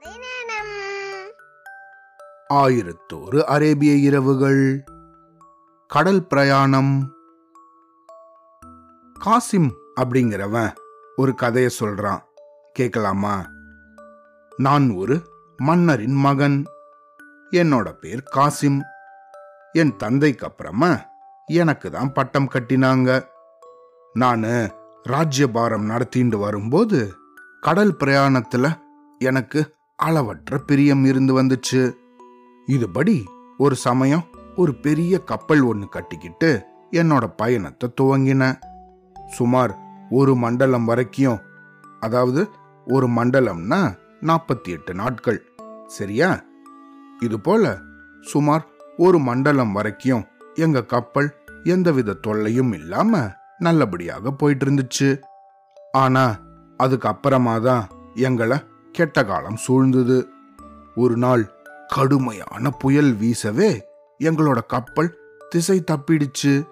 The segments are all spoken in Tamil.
கதை ஆயிரத்தோரு அரேபிய இரவுகள். கடல் பிரயாணம். காசிம் அப்படிங்கிறவன் ஒரு கதையை சொல்றான். கேட்கலாமா? நான் ஒரு மன்னரின் மகன். என்னோட பேர் காசிம். என் தந்தைக்கு அப்புறமா எனக்கு தான் பட்டம் கட்டினாங்க. நான் ராஜ்யபாரம் நடத்திட்டு வரும்போது கடல் பிரயாணத்துல எனக்கு அளவற்ற பிரியம் இருந்து வந்துச்சு. இதுபடி ஒரு சமயம் ஒரு பெரிய கப்பல் ஒன்று கட்டிக்கிட்டு என்னோட பயணத்தை துவங்கினேன் சுமார் ஒரு மண்டலம் வரைக்கும் அதாவது ஒரு மண்டலம்னா நாற்பத்தி எட்டு நாட்கள். சரியா? இது போல சுமார் ஒரு மண்டலம் வரைக்கும் எங்க கப்பல் எந்தவித தொல்லையும் இல்லாம நல்லபடியாக போயிட்டு இருந்துச்சு. ஆனா அதுக்கப்புறமா தான் எங்களை கெட்ட காலம் சூழ்ந்தது. ஒரு நாள் கடுமையான புயல் வீசவே எங்களோட கப்பல் திசை தப்பிடுச்சு.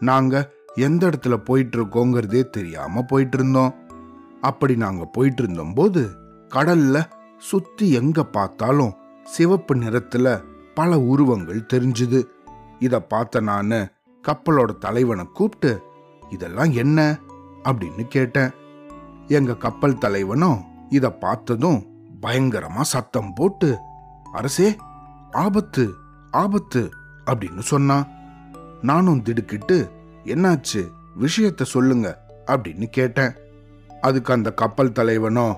நாங்க எந்த இடத்துல போயிட்டு இருக்கோங்கிறதே தெரியாம போயிட்டு இருந்தோம் அப்படி நாங்க போயிட்டு இருந்தோம்போது கடல்ல சுத்தி எங்க பார்த்தாலும் சிவப்பு நிறத்துல பல உருவங்கள் தெரிஞ்சுது. இத பார்த்த நானு கப்பலோட தலைவனை கூப்பிட்டு இதெல்லாம் என்ன? அப்படின்னு கேட்டேன். எங்க கப்பல் தலைவனும் இத பார்த்ததும் பயங்கரமா சத்தம் போட்டு அரசே ஆபத்து ஆபத்து அப்படின்னு சொன்னான் நானும் திடுக்கிட்டு என்னாச்சு? விஷயத்த சொல்லுங்க அப்படின்னு கேட்டேன். அதுக்கு அந்த கப்பல் தலைவனோ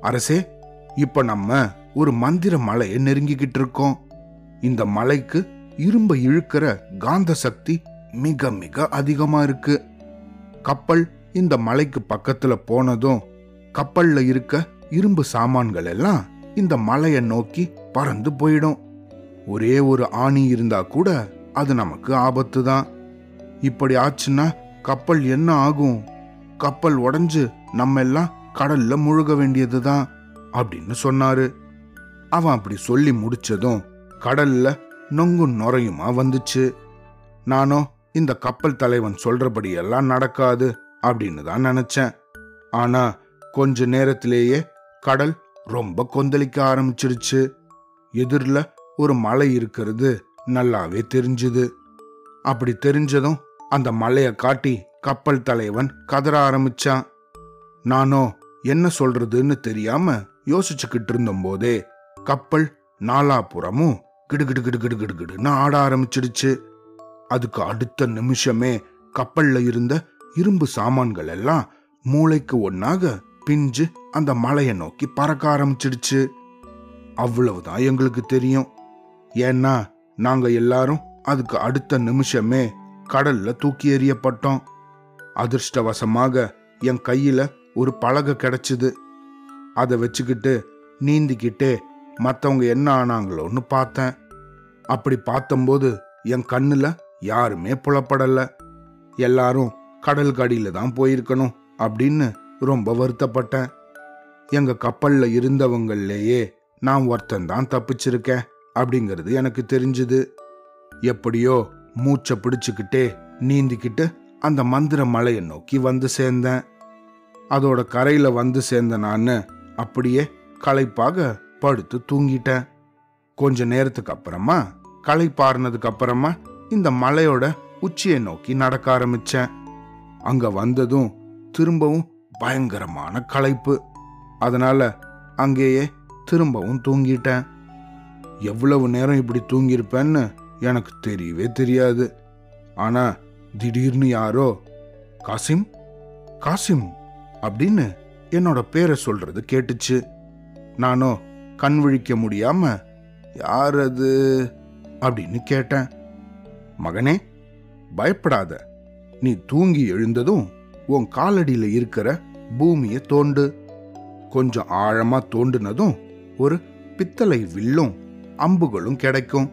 அரசே இப்ப நம்ம ஒரு மந்திர மலையை நெருங்கிக்கிட்டு இருக்கோம். இந்த மலைக்கு இரும்ப இழுக்கிற காந்த சக்தி மிக மிக அதிகமா இருக்கு. கப்பல் இந்த மலைக்கு பக்கத்துல போனதும் கப்பல்ல இருக்க இரும்பு சாமான்கள் எல்லாம் இந்த மலையை நோக்கி பறந்து போயிடும். ஒரே ஒரு ஆணி இருந்தா கூட அது நமக்கு ஆபத்து தான் இப்படி ஆச்சுன்னா கப்பல் என்ன ஆகும்? கப்பல் உடஞ்சு நம்ம எல்லாம் கடல்ல முழுக வேண்டியதுதான் அப்படின்னு சொன்னாரு. அவன் அப்படி சொல்லி முடிச்சதும் கடல்ல நொங்கும் நுரையுமா வந்துச்சு. நானோ இந்த கப்பல் தலைவன் சொல்றபடியெல்லாம் நடக்காது அப்படின்னு தான் நினைச்சேன். ஆனா கொஞ்ச நேரத்திலேயே கடல் ரொம்ப கொந்தளிக்க ஆரம்பிச்சிருச்சு. எதிரில் ஒரு மலை இருக்கிறது நல்லாவே தெரிஞ்சுது. அப்படி தெரிஞ்சதும் அந்த மலையை காட்டி கப்பல் தலைவன் கதற ஆரம்பிச்சான். நானோ என்ன சொல்றதுன்னு தெரியாம யோசிச்சுக்கிட்டு இருந்தபோதே கப்பல் நாலாபுறமும் கிடுகிடு கிடுகிடு கிடுகிடுன்னு ஆட ஆரம்பிச்சிடுச்சு. அதுக்கு அடுத்த நிமிஷமே கப்பல்ல இருந்த இரும்பு சாமான்கள் எல்லாம் மூளைக்கு ஒன்னாக பிஞ்சு அந்த மலையை நோக்கி பறக்க ஆரம்பிச்சிடுச்சு. அவ்வளவுதான் எங்களுக்கு தெரியும். ஏன்னா நாங்க எல்லாரும் அதுக்கு அடுத்த நிமிஷமே கடல்ல தூக்கி எறியப்பட்டோம். அதிர்ஷ்டவசமாக என் கையில ஒரு பலகை கிடைச்சது. அதை வச்சுக்கிட்டு நீந்திக்கிட்டே மற்றவங்க என்ன ஆனாங்களோன்னு பார்த்தேன். அப்படி பார்த்தம்போது என் கண்ணுல யாருமே புலப்படல. எல்லாரும் கடல் கடியில தான் போயிருக்கணும் அப்படின்னு ரொம்ப வருத்தப்பட்டேன். எங்க கப்பல்ல இருந்தவங்கள்லேயே நான் ஒருத்தன் தான் தப்பிச்சிருக்கேன் அப்படிங்கிறது எனக்கு தெரிஞ்சுது. எப்படியோ மூச்சை பிடிச்சுக்கிட்டே நீந்திக்கிட்டு அந்த மந்திர மலையை நோக்கி வந்து சேர்ந்தேன். அதோட கரையில வந்து சேர்ந்த நான் அப்படியே களைப்பாக படுத்து தூங்கிட்டேன். கொஞ்ச நேரத்துக்கு அப்புறமா களைப்பாறுனதுக்கு அப்புறமா இந்த மலையோட உச்சியை நோக்கி நடக்க ஆரம்பிச்சேன். அங்க வந்ததும் திரும்பவும் பயங்கரமான களைப்பு. அதனால அங்கேயே திரும்பவும் தூங்கிட்டேன். எவ்வளவு நேரம் இப்படி தூங்கியிருப்பேன்னு எனக்கு தெரியவே தெரியாது. ஆனா திடீர்னு யாரோ காசிம் காசிம் அப்படின்னு என்னோட பேரை சொல்றது கேட்டுச்சு. நானோ கண் விழிக்க முடியாம யார் அது அப்படின்னு கேட்டேன். மகனே பயப்படாத. நீ தூங்கி எழுந்ததும் உன் காலடியில இருக்கிற பூமியை தோண்டு. கொஞ்சம் ஆழமா தோண்டுனதும் ஒரு பித்தளை வில்லும் அம்புகளும் கிடைக்கும்.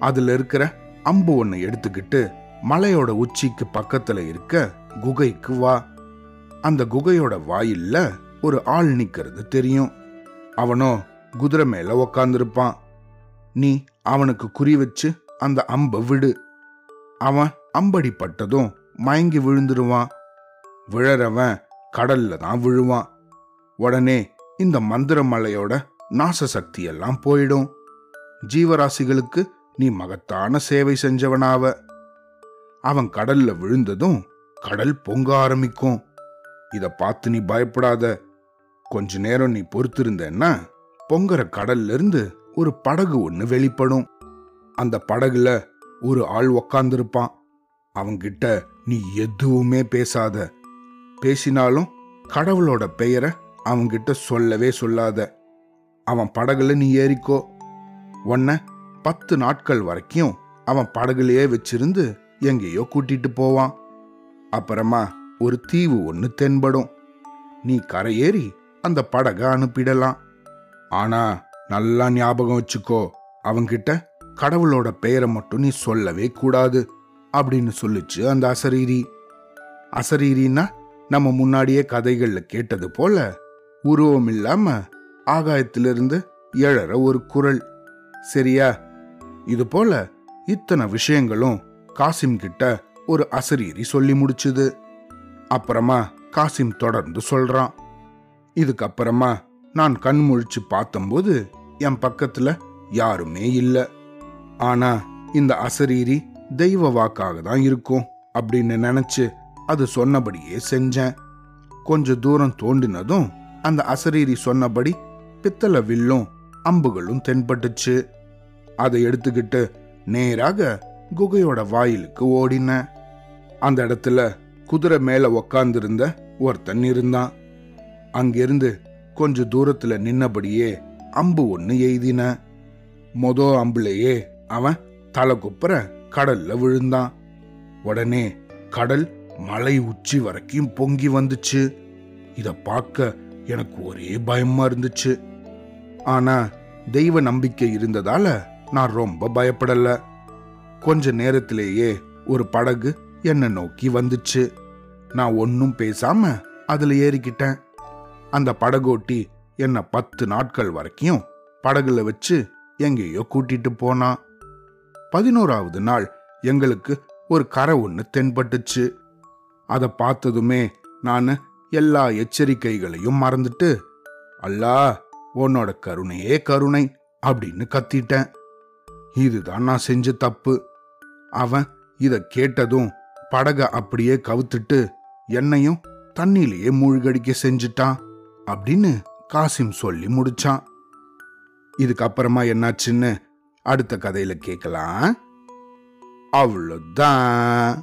அதுல இருக்கிற அம்பு ஒன்று எடுத்துக்கிட்டு மலையோட உச்சிக்கு பக்கத்துல இருக்க குகைக்கு வா. அந்த குகையோட வாயில்ல ஒரு ஆள் நிக்கிறது தெரியும். அவனோ குதிரை மேல உக்காந்துருப்பான். நீ அவனுக்கு குறி வச்சு அந்த அம்பை விடு. அவன் அம்படி பட்டதும் மயங்கி விழுந்துருவான். விழறவன் கடல்ல தான் விழுவான். உடனே இந்த மந்திர மலையோட நாச சக்தி எல்லாம் போயிடும். ஜீவராசிகளுக்கு நீ மகத்தான சேவை செஞ்சவனாவ. அவன் கடல்ல விழுந்ததும் கடல் பொங்க ஆரம்பிக்கும். இத பார்த்து நீ பயப்படாத. கொஞ்ச நேரம் நீ பொறுத்திருந்தன்னா பொங்குற கடல்ல இருந்து ஒரு படகு ஒன்னு வெளிப்படும். அந்த படகுல ஒரு ஆள் உக்காந்துருப்பான். அவன்கிட்ட நீ எதுவுமே பேசாத. பேசினாலும் கடவுளோட பெயரை அவன்கிட்ட சொல்லவே சொல்லாத. அவன் படகுல நீ ஏறிக்கோ. உன்னை பத்து நாட்கள் வரைக்கும் அவன் படகுலையே வச்சிருந்து எங்கேயோ கூட்டிட்டு போவான். அப்புறமா ஒரு தீவு ஒன்று தென்படும். நீ கரையேறி அந்த படகை அனுப்பிடலாம். ஆனா நல்லா ஞாபகம் வச்சுக்கோ அவன்கிட்ட கடவுளோட பெயரை மட்டும் நீ சொல்லவே கூடாது அப்படின்னு சொல்லிச்சு அந்த அசரீரி. அசரீரின்னா நம்ம முன்னாடியே கதைகள்ல கேட்டது போல உருவம் இல்லாம ஆகாயத்திலிருந்து எழற ஒரு குரல். சரியா? இது போல இத்தனை விஷயங்களும் காசிம் கிட்ட ஒரு அசரீரி சொல்லி முடிச்சுது. அப்புறமா காசிம் தொடர்ந்து சொல்றான். இதுக்கப்புறமா நான் கண் முழிச்சு பார்த்தம்போது என் பக்கத்துல யாருமே இல்ல. ஆனா இந்த அசரீரி தெய்வ வாக்காக தான் இருக்கும் அப்படின்னு நினைச்சு அது சொன்னபடியே செஞ்சேன். கொஞ்ச தூரம் தோண்டினதும் அந்த அசரீரி சொன்னபடி பித்தளை வில்லும் அம்புகளும் தென்பட்டுச்சு. அதை எடுத்துக்கிட்டு நேராக குகையோட வாயிலுக்கு ஓடினேன். அந்த இடத்துல குதிரை மேல உக்காந்துருந்த ஒருத்தன் இருந்தான். அங்கிருந்து கொஞ்ச தூரத்துல நின்னபடியே அம்பு ஒன்னு எய்தின மொத அம்புலையே அவன் தலை குப்புற கடல்ல விழுந்தான். உடனே கடல் மலை உச்சி வரைக்கும் பொங்கி வந்துச்சு. இத பார்க்க எனக்கு ஒரே பயமா இருந்துச்சு. ஆனா தெய்வ நம்பிக்கை இருந்ததால நான் ரொம்ப பயப்படல. கொஞ்ச நேரத்திலேயே ஒரு படகு என்னை நோக்கி வந்துச்சு. நான் ஒன்னும் பேசாம அதுல ஏறிக்கிட்டேன். அந்த படகோட்டி என்னை பத்து நாட்கள் வரைக்கும் படகுல வச்சு எங்கேயோ கூட்டிட்டு போனான் பதினோராவது நாள் எங்களுக்கு ஒரு கரை ஒன்று தென்பட்டுச்சு. அதை பார்த்ததுமே நான் எல்லா எச்சரிக்கைகளையும் மறந்துட்டு அல்லா உன்னோட கருணையே கருணை அப்படின்னு கத்திட்டேன். இதுதான் நான் செஞ்ச தப்பு. அவன் இதை கேட்டதும் படக அப்படியே கவுத்துட்டு என்னையும் தண்ணியிலேயே மூழ்கடிக்க செஞ்சுட்டான் அப்படின்னு காசிம் சொல்லி முடிச்சான். இதுக்கப்புறமா என்னாச்சுன்னு அடுத்த கதையில கேட்கலாம் அவ்வளோதான்